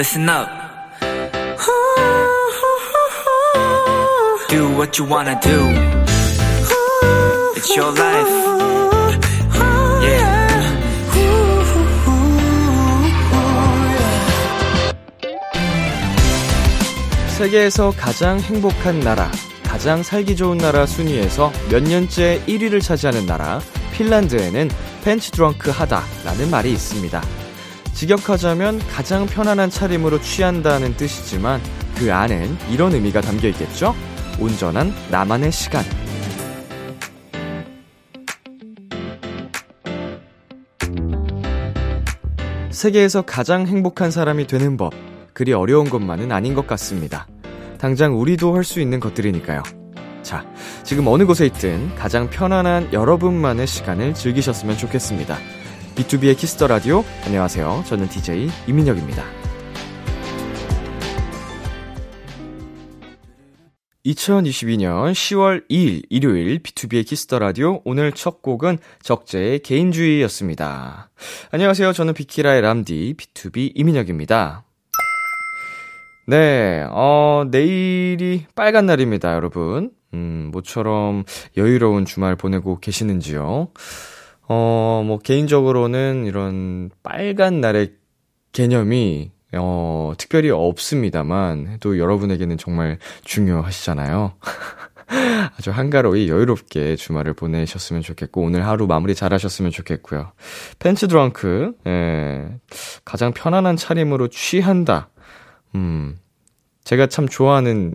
listen up. Do what you wanna do. It's your life. Yeah. 세계에서 가장 행복한 나라, 가장 살기 좋은 나라 순위에서 몇 년째 1위를 차지하는 나라, 핀란드에는 펜치 드렁크 하다라는 말이 있습니다. 직역하자면 가장 편안한 차림으로 취한다는 뜻이지만 그 안엔 이런 의미가 담겨 있겠죠? 온전한 나만의 시간. 세계에서 가장 행복한 사람이 되는 법. 그리 어려운 것만은 아닌 것 같습니다. 당장 우리도 할 수 있는 것들이니까요. 자, 지금 어느 곳에 있든 가장 편안한 여러분만의 시간을 즐기셨으면 좋겠습니다. B2B의 키스터 라디오. 안녕하세요. 저는 DJ 이민혁입니다. 2022년 10월 2일 일요일 B2B의 키스터 라디오 오늘 첫 곡은 적재의 개인주의였습니다. 안녕하세요. 저는 비키라의 람디 BTOB 이민혁입니다. 네, 어, 내일이 빨간 날입니다, 여러분. 음, 모처럼 여유로운 주말 보내고 계시는지요? 어, 뭐, 개인적으로는 이런 빨간 날의 개념이, 어, 특별히 없습니다만, 또 여러분에게는 정말 중요하시잖아요. 아주 한가로이 여유롭게 주말을 보내셨으면 좋겠고, 오늘 하루 마무리 잘 하셨으면 좋겠고요. 펜츠 드렁크, 예, 가장 편안한 차림으로 취한다. 음, 제가 참 좋아하는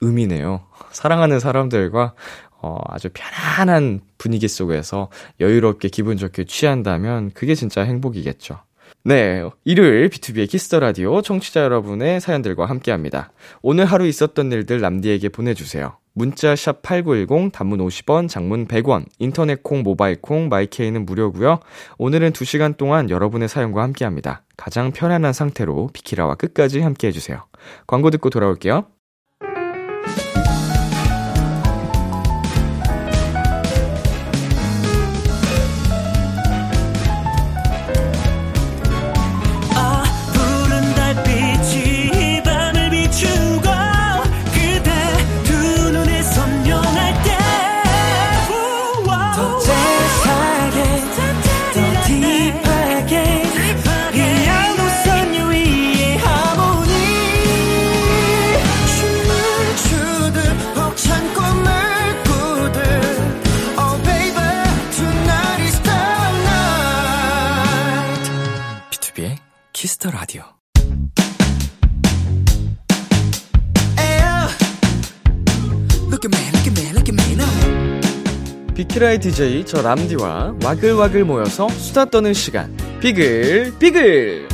의미네요. 사랑하는 사람들과 어, 아주 편안한 분위기 속에서 여유롭게 기분 좋게 취한다면 그게 진짜 행복이겠죠. 네, 일요일 B2B의 키스터 라디오 청취자 여러분의 사연들과 함께 합니다. 오늘 하루 있었던 일들 람디에게 보내주세요. 문자 샵 #8910 단문 50원, 장문 100원, 인터넷 콩, 모바일 콩, My K는 무료고요. 오늘은 2 시간 동안 여러분의 사연과 함께 합니다. 가장 편안한 상태로 비키라와 끝까지 함께 해 주세요. 광고 듣고 돌아올게요. 키라의 DJ 저 람디와 와글와글 모여서 수다 떠는 시간. 비글 비글.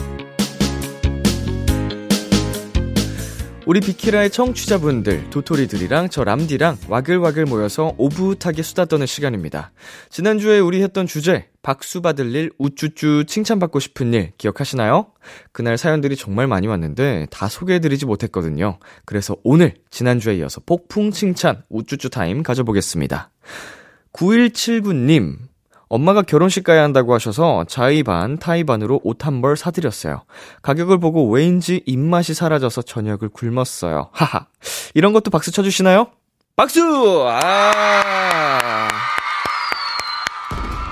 우리 비키라의 청취자분들, 도토리들이랑 저 람디랑 와글와글 모여서 오붓하게 수다 떠는 시간입니다. 지난주에 우리 했던 주제, 박수 받을 일, 우쭈쭈 칭찬받고 싶은 일 기억하시나요? 그날 사연들이 정말 많이 왔는데 다 소개해드리지 못했거든요. 그래서 오늘 지난주에 이어서 폭풍 칭찬 우쭈쭈 타임 가져보겠습니다. 9179님, 엄마가 결혼식 가야 한다고 하셔서 자의 반, 타의 반으로 옷 한 벌 사드렸어요. 가격을 보고 왜인지 입맛이 사라져서 저녁을 굶었어요. 하하. 이런 것도 박수 쳐주시나요? 박수! 아.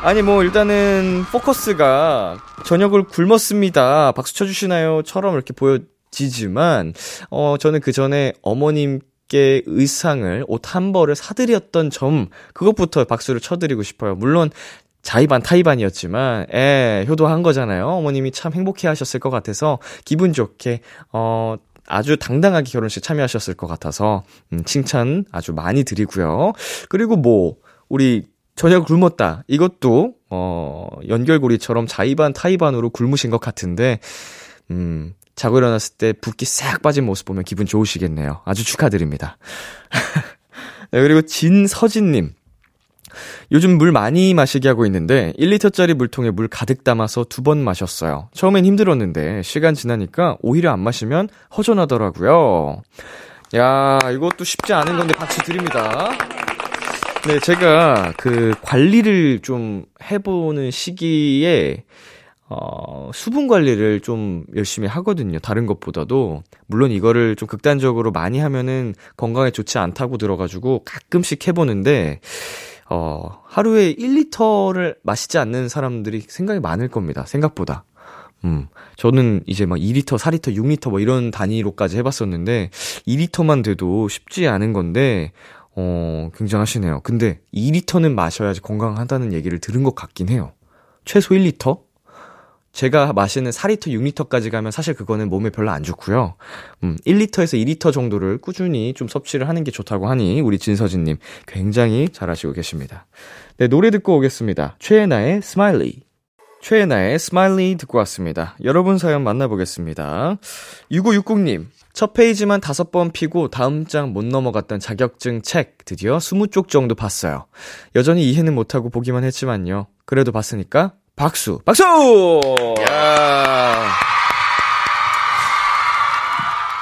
아니, 뭐, 일단은, 포커스가 저녁을 굶었습니다. 박수 쳐주시나요? 처럼 이렇게 보여지지만, 어, 저는 그 전에 어머님 께 의상을 옷 한 벌을 사드렸던 점 그것부터 박수를 쳐드리고 싶어요. 물론 자의반 타의반이었지만 예, 효도한 거잖아요. 어머님이 참 행복해 하셨을 것 같아서 기분 좋게 어 아주 당당하게 결혼식 참여하셨을 것 같아서 음, 칭찬 아주 많이 드리고요. 그리고 뭐 우리 저녁 굶었다. 이것도 어 연결고리처럼 자의반 타의반으로 굶으신 것 같은데 음 자고 일어났을 때 붓기 싹 빠진 모습 보면 기분 좋으시겠네요. 아주 축하드립니다. 네, 그리고 진서진님. 요즘 물 많이 마시게 하고 있는데 1리터짜리 물통에 물 가득 담아서 두 번 마셨어요. 처음엔 힘들었는데 시간 지나니까 오히려 안 마시면 허전하더라고요. 야, 이것도 쉽지 않은 건데 박수 드립니다. 네, 제가 그 관리를 좀 해보는 시기에 어, 수분 관리를 좀 열심히 하거든요. 다른 것보다도. 물론 이거를 좀 극단적으로 많이 하면은 건강에 좋지 않다고 들어가지고 가끔씩 해보는데, 어, 하루에 1리터를 마시지 않는 사람들이 생각이 많을 겁니다. 생각보다. 음, 저는 이제 막 2리터, 4리터, 6리터 뭐 이런 단위로까지 해봤었는데, 2리터만 돼도 쉽지 않은 건데, 어, 굉장하시네요. 근데 2리터는 마셔야지 건강하다는 얘기를 들은 것 같긴 해요. 최소 1리터? 제가 마시는 4리터, 6리터까지 가면 사실 그거는 몸에 별로 안 좋고요. 음, 1리터에서 2리터 정도를 꾸준히 좀 섭취를 하는 게 좋다고 하니 우리 진서진님 굉장히 잘하시고 계십니다. 네, 노래 듣고 오겠습니다. 최예나의 SMILEY. 최예나의 SMILEY 듣고 왔습니다. 여러분 사연 만나보겠습니다. 6560님, 첫 페이지만 다섯 번 피고 다음 장 못 넘어갔던 자격증 책 드디어 20쪽 정도 봤어요. 여전히 이해는 못하고 보기만 했지만요. 그래도 봤으니까 박수! 박수! 야.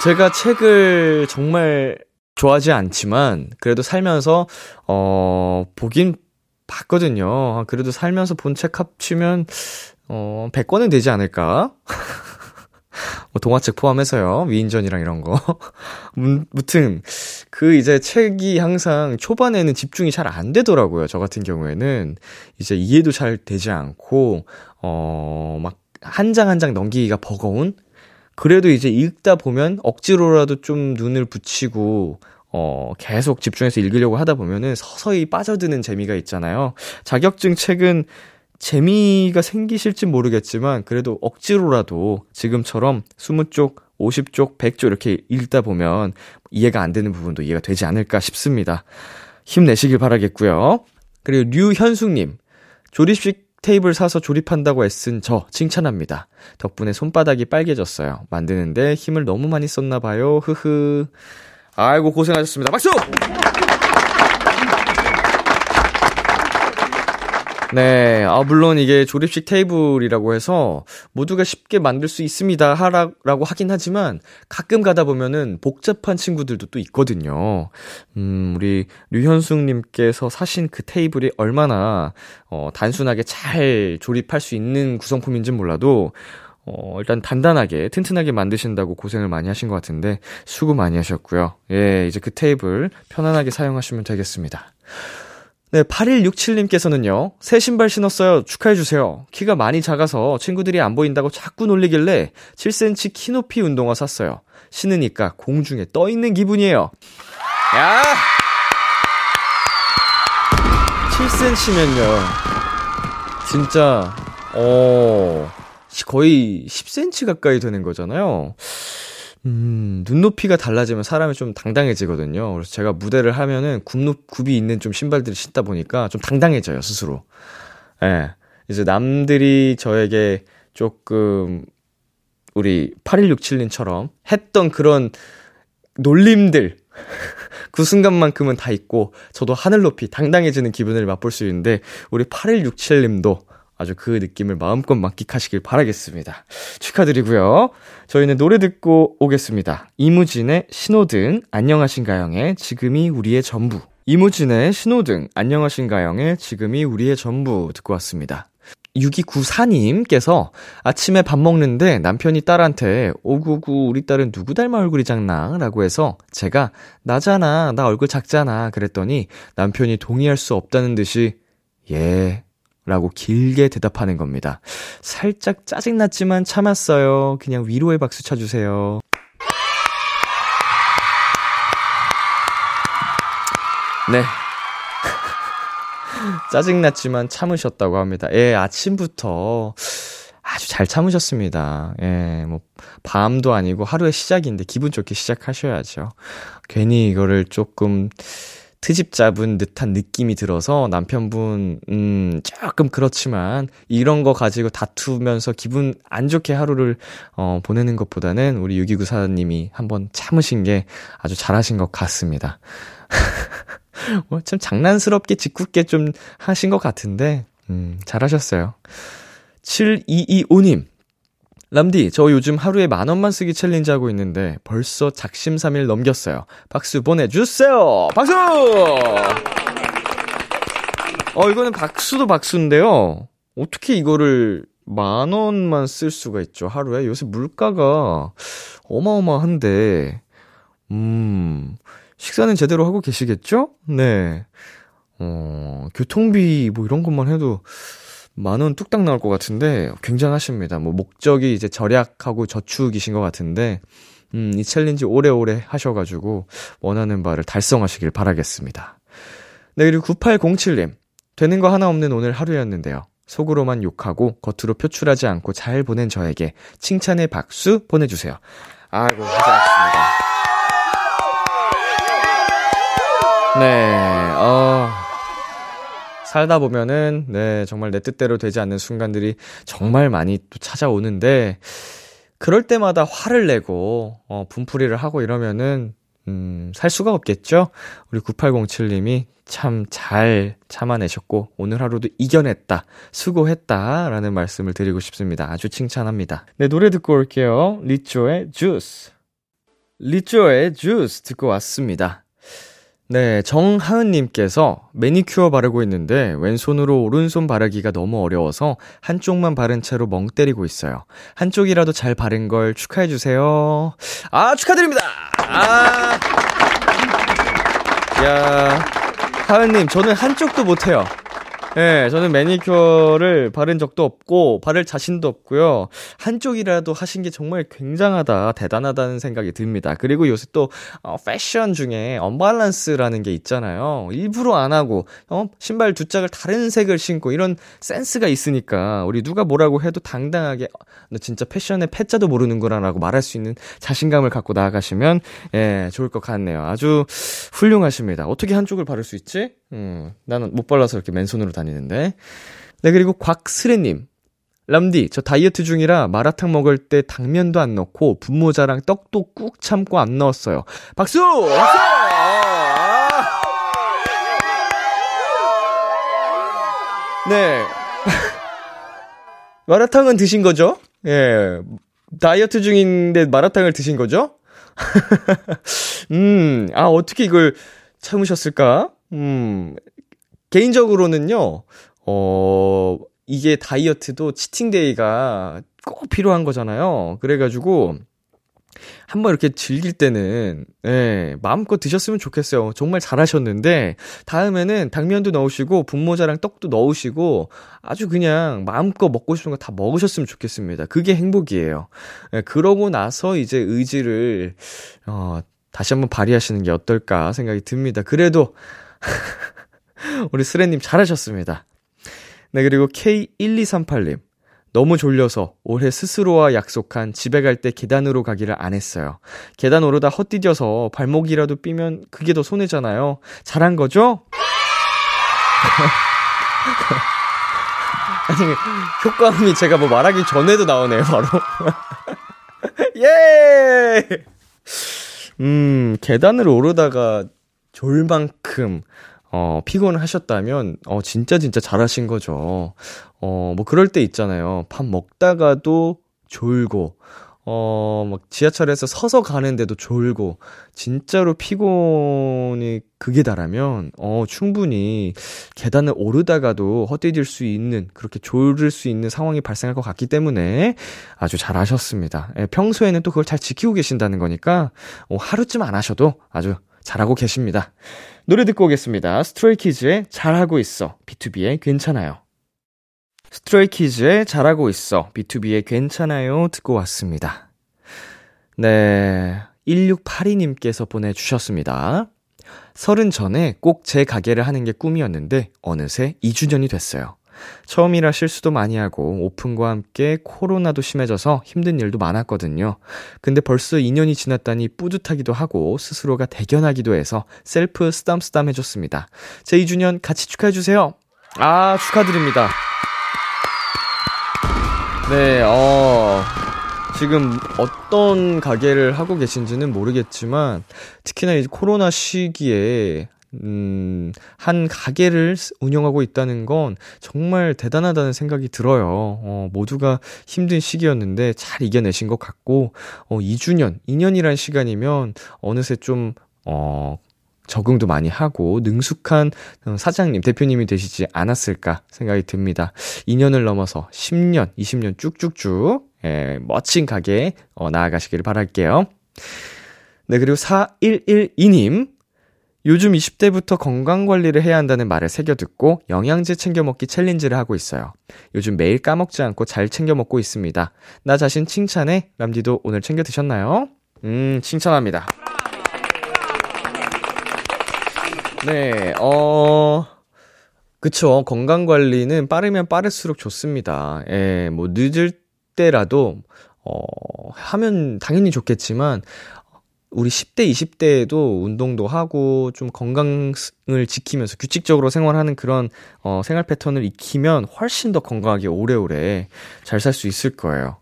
제가 책을 정말 좋아하지 않지만 그래도 살면서 어 보긴 봤거든요. 그래도 살면서 본 책 합치면 어 100권은 되지 않을까? 뭐 동화책 포함해서요. 위인전이랑 이런 거. 무튼 그 이제 책이 항상 초반에는 집중이 잘 안 되더라고요. 저 같은 경우에는 이제 이해도 잘 되지 않고 어 막 한 장 한 장 넘기기가 버거운 그래도 이제 읽다 보면 억지로라도 좀 눈을 붙이고 어, 계속 집중해서 읽으려고 하다 보면은 서서히 빠져드는 재미가 있잖아요. 자격증 책은 재미가 생기실진 모르겠지만 그래도 억지로라도 지금처럼 20쪽, 50쪽, 100쪽 이렇게 읽다 보면 이해가 안 되는 부분도 이해가 되지 않을까 싶습니다. 힘내시길 바라겠고요. 그리고 류현숙님, 조립식 테이블 사서 조립한다고 애쓴 저 칭찬합니다. 덕분에 손바닥이 빨개졌어요. 만드는데 힘을 너무 많이 썼나 봐요. 흐흐. 아이고 고생하셨습니다. 박수! 네, 아, 물론 이게 조립식 테이블이라고 해서 모두가 쉽게 만들 수 있습니다. 하라고 하긴 하지만 가끔 가다 보면은 복잡한 친구들도 또 있거든요. 음, 우리 류현숙님께서 사신 그 테이블이 얼마나, 어, 단순하게 잘 조립할 수 있는 구성품인지 몰라도 어, 일단 단단하게, 튼튼하게 만드신다고 고생을 많이 하신 것 같은데, 수고 많이 하셨고요. 예, 이제 그 테이블 편안하게 사용하시면 되겠습니다. 네, 8167님께서는요, 새 신발 신었어요. 축하해주세요. 키가 많이 작아서 친구들이 안 보인다고 자꾸 놀리길래 7cm 키 높이 운동화 샀어요. 신으니까 공중에 떠 있는 기분이에요. 야! 7cm면요. 진짜, 어, 거의 10cm 가까이 되는 거잖아요. 음, 눈높이가 달라지면 사람이 좀 당당해지거든요. 그래서 제가 무대를 하면은 굽높, 굽이 있는 좀 신발들을 신다 보니까 좀 당당해져요, 스스로. 예. 네. 이제 남들이 저에게 조금, 우리 8167님처럼 했던 그런 놀림들, 그 순간만큼은 다 있고, 저도 하늘 높이 당당해지는 기분을 맛볼 수 있는데, 우리 8167님도 아주 그 느낌을 마음껏 만끽하시길 바라겠습니다. 축하드리고요. 저희는 노래 듣고 오겠습니다. 이무진의 신호등, 안녕하신가영의 지금이 우리의 전부. 이무진의 신호등, 안녕하신가영의 지금이 우리의 전부 듣고 왔습니다. 6294님께서 아침에 밥 먹는데 남편이 딸한테 오구구 우리 딸은 누구 닮아 얼굴이 작나? 라고 해서 제가 나잖아 나 얼굴 작잖아 그랬더니 남편이 동의할 수 없다는 듯이 예 라고 길게 대답하는 겁니다. 살짝 짜증났지만 참았어요. 그냥 위로의 박수 쳐주세요. 네. 짜증났지만 참으셨다고 합니다. 예, 아침부터 아주 잘 참으셨습니다. 예, 뭐, 밤도 아니고 하루의 시작인데 기분 좋게 시작하셔야죠. 괜히 이거를 조금, 트집 잡은 듯한 느낌이 들어서 남편분, 음, 조금 그렇지만, 이런 거 가지고 다투면서 기분 안 좋게 하루를, 어, 보내는 것보다는 우리 6294님이 한번 참으신 게 아주 잘하신 것 같습니다. 뭐, 참 장난스럽게 짓궂게 좀 하신 것 같은데, 음, 잘하셨어요. 7225님, 람디, 저 요즘 하루에 만 원만 쓰기 챌린지 하고 있는데 벌써 작심삼일 넘겼어요. 박수 보내주세요! 박수! 어, 이거는 박수도 박수인데요. 어떻게 이거를 만 원만 쓸 수가 있죠, 하루에. 요새 물가가 어마어마한데, 음, 식사는 제대로 하고 계시겠죠? 네. 어, 교통비 뭐 이런 것만 해도 만 원 뚝딱 나올 것 같은데, 굉장하십니다. 뭐, 목적이 이제 절약하고 저축이신 것 같은데, 음, 이 챌린지 오래오래 하셔가지고, 원하는 바를 달성하시길 바라겠습니다. 네, 그리고 9807님. 되는 거 하나 없는 오늘 하루였는데요. 속으로만 욕하고 겉으로 표출하지 않고 잘 보낸 저에게 칭찬의 박수 보내주세요. 아이고, 고생하셨습니다. 네, 어, 살다 보면은, 네, 정말 내 뜻대로 되지 않는 순간들이 정말 많이 또 찾아오는데, 그럴 때마다 화를 내고, 어, 분풀이를 하고 이러면은, 음, 살 수가 없겠죠? 우리 9807님이 참 잘 참아내셨고, 오늘 하루도 이겨냈다, 수고했다, 라는 말씀을 드리고 싶습니다. 아주 칭찬합니다. 네, 노래 듣고 올게요. 리쪼의 주스. 리쪼의 주스 듣고 왔습니다. 네, 정하은님께서 매니큐어 바르고 있는데 왼손으로 오른손 바르기가 너무 어려워서 한쪽만 바른 채로 멍 때리고 있어요. 한쪽이라도 잘 바른 걸 축하해주세요. 아, 축하드립니다! 아. 야, 하은님, 저는 한쪽도 못해요. 예, 네, 저는 매니큐어를 바른 적도 없고, 바를 자신도 없고요. 한쪽이라도 하신 게 정말 굉장하다, 대단하다는 생각이 듭니다. 그리고 요새 또, 어, 패션 중에 언밸런스라는 게 있잖아요. 일부러 안 하고, 어, 신발 두 짝을 다른 색을 신고, 이런 센스가 있으니까, 우리 누가 뭐라고 해도 당당하게, 어, 너 진짜 패션의 패자도 모르는구나라고 말할 수 있는 자신감을 갖고 나아가시면, 예, 좋을 것 같네요. 아주 훌륭하십니다. 어떻게 한쪽을 바를 수 있지? 음, 나는 못 발라서 이렇게 맨손으로 다니는데. 네, 그리고 곽스레님. 람디, 저 다이어트 중이라 마라탕 먹을 때 당면도 안 넣고 분모자랑 떡도 꾹 참고 안 넣었어요. 박수! 박수! 네. 마라탕은 드신 거죠? 예. 다이어트 중인데 마라탕을 드신 거죠? 음, 아, 어떻게 이걸 참으셨을까? 음, 개인적으로는요, 어, 이게 다이어트도 치팅데이가 꼭 필요한 거잖아요. 그래가지고, 한번 이렇게 즐길 때는, 예, 마음껏 드셨으면 좋겠어요. 정말 잘하셨는데, 다음에는 당면도 넣으시고, 분모자랑 떡도 넣으시고, 아주 그냥 마음껏 먹고 싶은 거 다 먹으셨으면 좋겠습니다. 그게 행복이에요. 예, 그러고 나서 이제 의지를, 어, 다시 한번 발휘하시는 게 어떨까 생각이 듭니다. 그래도, 우리 스레님 잘하셨습니다. 네, 그리고 K1238님. 너무 졸려서 올해 스스로와 약속한 집에 갈 때 계단으로 가기를 안 했어요. 계단 오르다 헛디뎌서 발목이라도 삐면 그게 더 손해잖아요. 잘한 거죠? 아니, 효과음이 제가 뭐 말하기 전에도 나오네요, 바로. 예! 음, 계단을 오르다가 졸 만큼, 어, 피곤하셨다면, 어, 진짜 진짜 잘하신 거죠. 어, 뭐 그럴 때 있잖아요. 밥 먹다가도 졸고, 어, 막 지하철에서 서서 가는데도 졸고, 진짜로 피곤이 극에 달하면, 어, 충분히 계단을 오르다가도 헛디딜 수 있는, 그렇게 졸을 수 있는 상황이 발생할 것 같기 때문에 아주 잘 하셨습니다. 예, 평소에는 또 그걸 잘 지키고 계신다는 거니까, 어, 하루쯤 안 하셔도 아주 잘하고 계십니다. 노래 듣고 오겠습니다. Stray Kids의 잘하고 있어. BTOB의 괜찮아요. Stray Kids의 잘하고 있어. BTOB의 괜찮아요. 듣고 왔습니다. 네. 1682님께서 보내주셨습니다. 서른 전에 꼭 제 가게를 하는 게 꿈이었는데, 어느새 2주년이 됐어요. 처음이라 실수도 많이 하고 오픈과 함께 코로나도 심해져서 힘든 일도 많았거든요. 근데 벌써 2년이 지났다니 뿌듯하기도 하고 스스로가 대견하기도 해서 셀프 쓰담쓰담 해줬습니다. 제 2주년 같이 축하해주세요. 아, 축하드립니다. 네, 어, 지금 어떤 가게를 하고 계신지는 모르겠지만, 특히나 이 코로나 시기에 음, 한 가게를 운영하고 있다는 건 정말 대단하다는 생각이 들어요. 어, 모두가 힘든 시기였는데 잘 이겨내신 것 같고, 어, 2주년, 2년이란 시간이면 어느새 좀, 어, 적응도 많이 하고 능숙한 어, 사장님, 대표님이 되시지 않았을까 생각이 듭니다. 2년을 넘어서 10년, 20년 쭉쭉쭉 예, 멋진 가게 어, 나아가시기를 바랄게요. 네, 그리고 4112님. 요즘 20대부터 건강 관리를 해야 한다는 말을 새겨 듣고 영양제 챙겨 먹기 챌린지를 하고 있어요. 요즘 매일 까먹지 않고 잘 챙겨 먹고 있습니다. 나 자신 칭찬해. 람디도 오늘 챙겨 드셨나요? 음, 칭찬합니다. 네, 어, 그쵸. 건강 관리는 빠르면 빠를수록 좋습니다. 예, 뭐, 늦을 때라도, 어, 하면 당연히 좋겠지만, 우리 10대, 20대에도 운동도 하고 좀 건강을 지키면서 규칙적으로 생활하는 그런 어, 생활 패턴을 익히면 훨씬 더 건강하게 오래오래 잘 살 수 있을 거예요.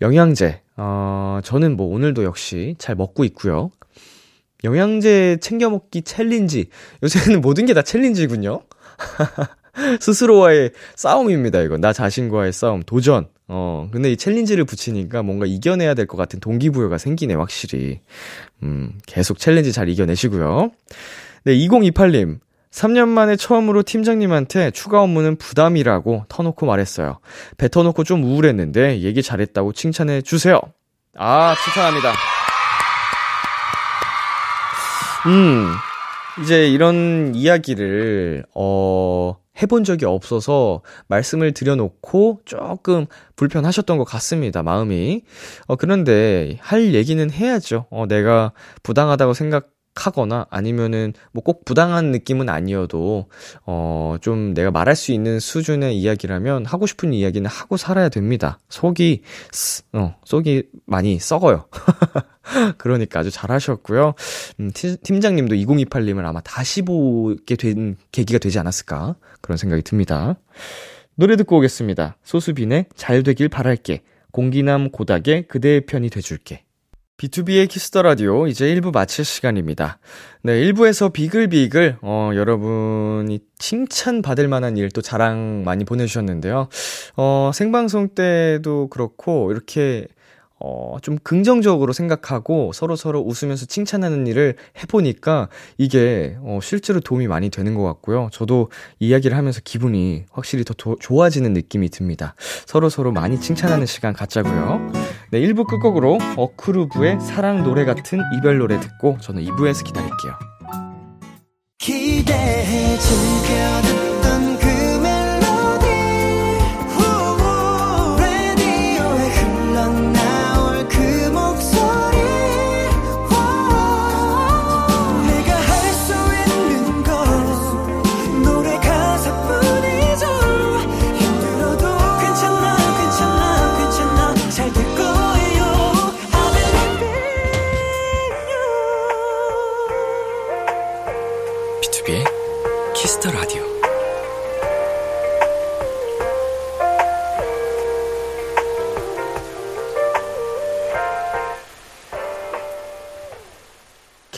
영양제, 어, 저는 뭐 오늘도 역시 잘 먹고 있고요. 영양제 챙겨 먹기 챌린지. 요새는 모든 게 다 챌린지군요. 스스로와의 싸움입니다, 이거. 나 자신과의 싸움, 도전. 어, 근데 이 챌린지를 붙이니까 뭔가 이겨내야 될 것 같은 동기부여가 생기네, 확실히. 음, 계속 챌린지 잘 이겨내시고요. 네, 2028님. 3년 만에 처음으로 팀장님한테 추가 업무는 부담이라고 터놓고 말했어요. 뱉어놓고 좀 우울했는데 얘기 잘했다고 칭찬해 주세요. 아, 칭찬합니다. 음, 이제 이런 이야기를, 어, 해본 적이 없어서 말씀을 드려놓고 조금 불편하셨던 것 같습니다, 마음이. 어, 그런데 할 얘기는 해야죠. 어, 내가 부당하다고 생각, 하거나 아니면은 뭐 꼭 부당한 느낌은 아니어도 어 좀 내가 말할 수 있는 수준의 이야기라면 하고 싶은 이야기는 하고 살아야 됩니다. 속이 어 속이 많이 썩어요. 그러니까 아주 잘하셨고요. 음, 팀장님도 2028님을 아마 다시 보게 된 계기가 되지 않았을까 그런 생각이 듭니다. 노래 듣고 오겠습니다. 소수빈의 잘 되길 바랄게. 공기남 고닥의 그대의 편이 돼줄게. B2B의 키스터 라디오 이제 1부 마칠 시간입니다. 네, 1부에서 비글비글 어 여러분이 칭찬 받을 만한 일 또 자랑 많이 보내 주셨는데요. 어 생방송 때도 그렇고 이렇게 어, 좀 긍정적으로 생각하고 서로 서로 웃으면서 칭찬하는 일을 해보니까 이게, 어, 실제로 도움이 많이 되는 것 같고요. 저도 이야기를 하면서 기분이 확실히 더 도, 좋아지는 느낌이 듭니다. 서로서로 많이 칭찬하는 시간 갖자고요. 네, 1부 끝곡으로 어크루브의 사랑 노래 같은 이별 노래 듣고 저는 2부에서 기다릴게요. 기대해 즐겨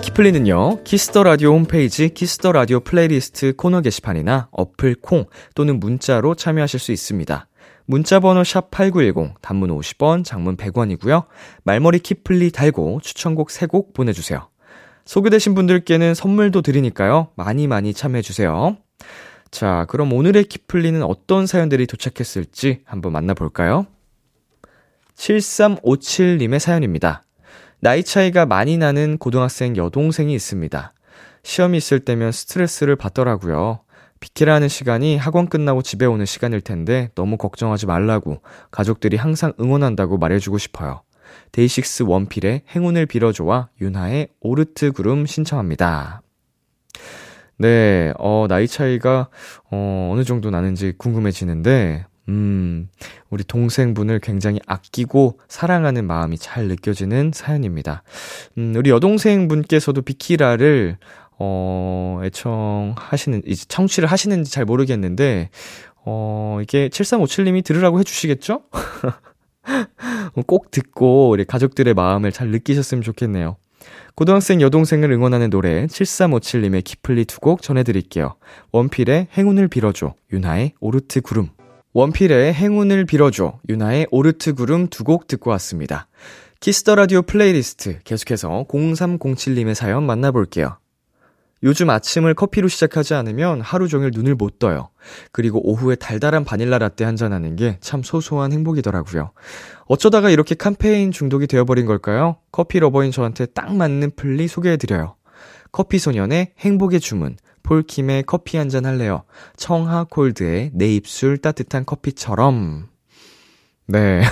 키플리는요, 키스 더 라디오 홈페이지 키스 더 라디오 플레이리스트 코너 게시판이나 어플 콩 또는 문자로 참여하실 수 있습니다. 문자 번호 샵 8910 단문 50원, 장문 100원이고요. 말머리 키플리 달고 추천곡 3곡 보내 주세요. 소개되신 분들께는 선물도 드리니까요. 많이 많이 참여해 주세요. 자, 그럼 오늘의 키플리는 어떤 사연들이 도착했을지 한번 만나볼까요? 7357님의 사연입니다. 나이 차이가 많이 나는 고등학생 여동생이 있습니다. 시험이 있을 때면 스트레스를 받더라고요. 비키라는 시간이 학원 끝나고 집에 오는 시간일 텐데 너무 걱정하지 말라고 가족들이 항상 응원한다고 말해주고 싶어요. 데이식스 원필의 행운을 빌어줘와 윤하의 오르트 구름 신청합니다. 네, 어, 나이 차이가, 어, 어느 정도 나는지 궁금해지는데, 음, 우리 동생분을 굉장히 아끼고 사랑하는 마음이 잘 느껴지는 사연입니다. 음, 우리 여동생분께서도 비키라를, 어, 애청하시는, 이제 청취를 하시는지 잘 모르겠는데, 어, 이게 7357님이 들으라고 해주시겠죠? 꼭 듣고 우리 가족들의 마음을 잘 느끼셨으면 좋겠네요. 고등학생 여동생을 응원하는 노래 7357님의 기플리 두 곡 전해드릴게요. 원필의 행운을 빌어줘, 윤하의 오르트 구름. 원필의 행운을 빌어줘, 윤하의 오르트 구름 두 곡 듣고 왔습니다. 키스 더 라디오 플레이리스트 계속해서 0307님의 사연 만나볼게요. 요즘 아침을 커피로 시작하지 않으면 하루 종일 눈을 못 떠요. 그리고 오후에 달달한 바닐라 라떼 한잔하는 게 참 소소한 행복이더라고요. 어쩌다가 이렇게 카페인 중독이 되어버린 걸까요? 커피 lover인 저한테 딱 맞는 플리 소개해드려요. 커피 소년의 행복의 주문, 폴킴의 커피 한 잔 할래요. 청하 콜드의 내 입술 따뜻한 커피처럼. 네.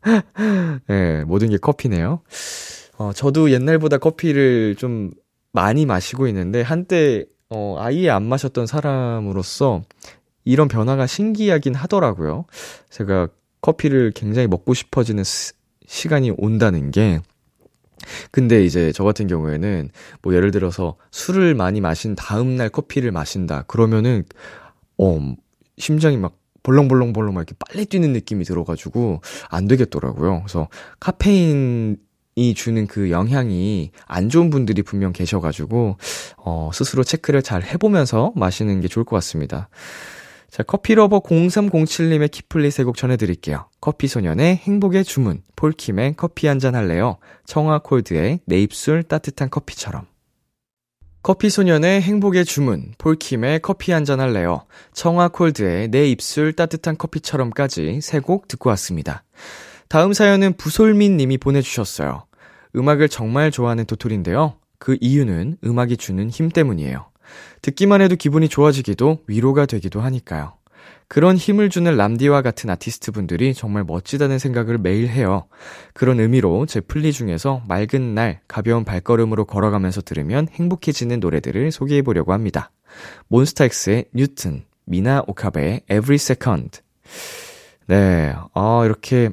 네, 모든 게 커피네요. 어, 저도 옛날보다 커피를 좀 많이 마시고 있는데 한때 어 아예 안 마셨던 사람으로서 이런 변화가 신기하긴 하더라고요. 제가 커피를 굉장히 먹고 싶어지는 스, 시간이 온다는 게 근데 이제 저 같은 경우에는 뭐 예를 들어서 술을 많이 마신 다음 날 커피를 마신다. 그러면은 어 심장이 막 벌렁벌렁벌렁 막 이렇게 빨리 뛰는 느낌이 들어가지고 안 되겠더라고요. 그래서 카페인 이 주는 그 영향이 안 좋은 분들이 분명 계셔가지고, 어, 스스로 체크를 잘 해보면서 마시는 게 좋을 것 같습니다. 자, 커피러버 0307님의 키플리 세곡 전해드릴게요. 커피소년의 행복의 주문, 폴킴의 커피 한 잔 할래요. 청아콜드의 내 입술 따뜻한 커피처럼. 커피소년의 행복의 주문, 폴킴의 커피 한 잔 할래요. 청하 콜드의 내 입술 따뜻한 커피처럼까지 세 곡 듣고 왔습니다. 다음 사연은 부솔민 님이 보내주셨어요. 음악을 정말 좋아하는 도토리인데요. 그 이유는 음악이 주는 힘 때문이에요. 듣기만 해도 기분이 좋아지기도 위로가 되기도 하니까요. 그런 힘을 주는 람디와 같은 아티스트 분들이 정말 멋지다는 생각을 매일 해요. 그런 의미로 제 플리 중에서 맑은 날 가벼운 발걸음으로 걸어가면서 들으면 행복해지는 노래들을 소개해 보려고 합니다. 몬스타엑스의 뉴튼, 미나 오카베의 Every Second. 네, 아, 이렇게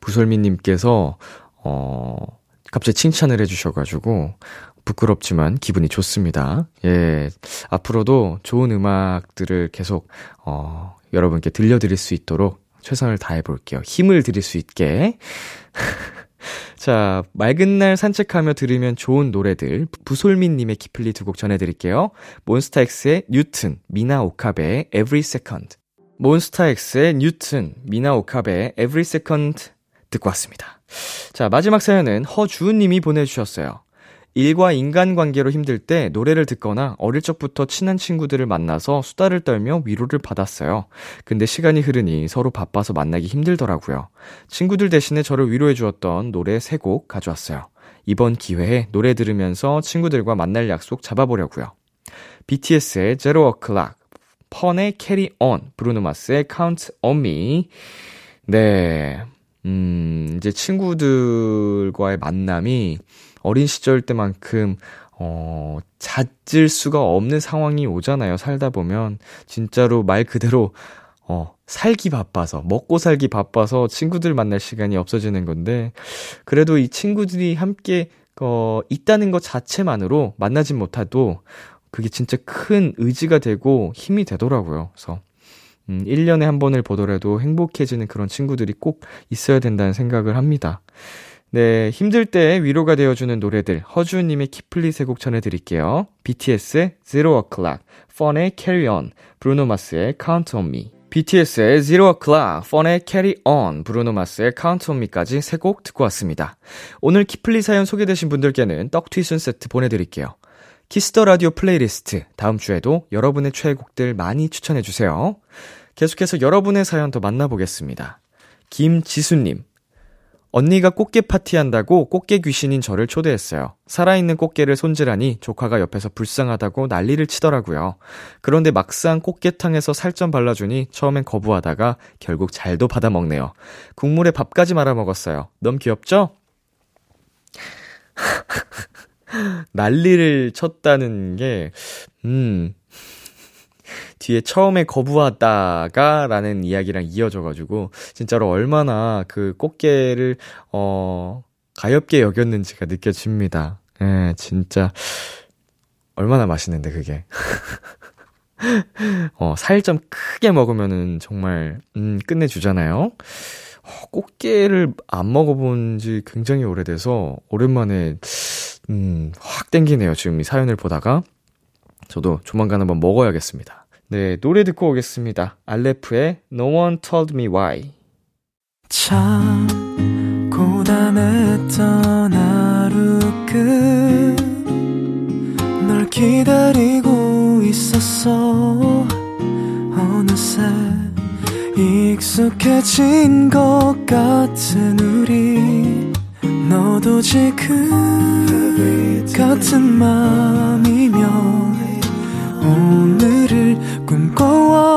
부솔미님께서, 어, 갑자기 칭찬을 해주셔가지고, 부끄럽지만 기분이 좋습니다. 예. 앞으로도 좋은 음악들을 계속, 어, 여러분께 들려드릴 수 있도록 최선을 다해 볼게요. 힘을 드릴 수 있게. 자, 맑은 날 산책하며 들으면 좋은 노래들, 부솔민님의 기플리 두 곡 전해드릴게요. 몬스타엑스의 뉴튼, 미나 오카베의 Every Second. 몬스타엑스의 뉴튼, 미나 오카베의 Every Second 듣고 왔습니다. 자, 마지막 사연은 허주은님이 보내주셨어요. 일과 인간관계로 힘들 때 노래를 듣거나 어릴 적부터 친한 친구들을 만나서 수다를 떨며 위로를 받았어요. 근데 시간이 흐르니 서로 바빠서 만나기 힘들더라고요. 친구들 대신에 저를 위로해 주었던 노래 세 곡 가져왔어요. 이번 기회에 노래 들으면서 친구들과 만날 약속 잡아보려고요. BTS의 Zero O'Clock, 펀의 Carry On, 브루노마스의 Count On Me. 네. 음, 이제 친구들과의 만남이 어린 시절 때만큼, 어, 잦을 수가 없는 상황이 오잖아요. 살다 보면. 진짜로 말 그대로, 어, 살기 바빠서, 먹고 살기 바빠서 친구들 만날 시간이 없어지는 건데, 그래도 이 친구들이 함께, 어, 있다는 것 자체만으로 만나진 못해도, 그게 진짜 큰 의지가 되고 힘이 되더라고요. 그래서, 음, 1년에 한 번을 보더라도 행복해지는 그런 친구들이 꼭 있어야 된다는 생각을 합니다. 네, 힘들 때 위로가 되어주는 노래들 허주님의 키플리 세 곡 전해드릴게요. BTS의 Zero O'Clock, 펀의 Carry On, 브루노 마스의 Count On Me. BTS의 Zero O'Clock, 펀의 Carry On, 브루노 마스의 Count On Me까지 세 곡 듣고 왔습니다. 오늘 키플리 사연 소개되신 분들께는 떡튀순 세트 보내드릴게요. 키스 더 라디오 플레이리스트 다음 주에도 여러분의 최애곡들 많이 추천해주세요. 계속해서 여러분의 사연 더 만나보겠습니다. 김지수님, 언니가 꽃게 파티한다고 꽃게 귀신인 저를 초대했어요. 살아있는 꽃게를 손질하니 조카가 옆에서 불쌍하다고 난리를 치더라고요. 그런데 막상 꽃게탕에서 살점 발라주니 처음엔 거부하다가 결국 잘도 받아 먹네요. 국물에 밥까지 말아 먹었어요. 너무 귀엽죠? 난리를 쳤다는 게, 음, 뒤에 처음에 거부하다가 라는 이야기랑 이어져가지고, 진짜로 얼마나 그 꽃게를, 어, 가엽게 여겼는지가 느껴집니다. 예, 진짜, 얼마나 맛있는데, 그게. 어, 살 좀 크게 먹으면은 정말, 음, 끝내주잖아요. 어, 꽃게를 안 먹어본 지 굉장히 오래돼서, 오랜만에, 음, 확 땡기네요. 지금 이 사연을 보다가. 저도 조만간 한번 먹어야겠습니다. 네, 노래 듣고 오겠습니다. 알레프의 No One Told Me Why. 참, 고단했던 하루 끝널 기다리고 있었어. 어느새 익숙해진 것 같은 우리. 너도 지금 같은 맘이면 오늘을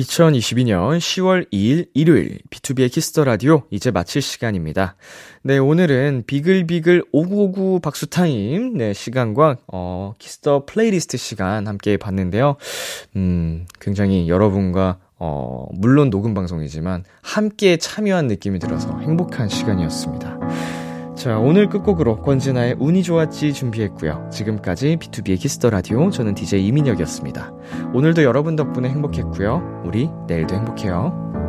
2022년 10월 2일 일요일 BTOB의 키스 더 라디오 이제 마칠 시간입니다. 네, 오늘은 비글비글 5959 박수 타임 네, 시간과 어 키스터 플레이리스트 시간 함께 해봤는데요. 음, 굉장히 여러분과 어 물론 녹음 방송이지만 함께 참여한 느낌이 들어서 행복한 시간이었습니다. 자, 오늘 끝곡으로 권진아의 운이 좋았지 준비했고요. 지금까지 BTOB의 키스 더 라디오 저는 DJ 이민혁이었습니다. 오늘도 여러분 덕분에 행복했고요. 우리 내일도 행복해요.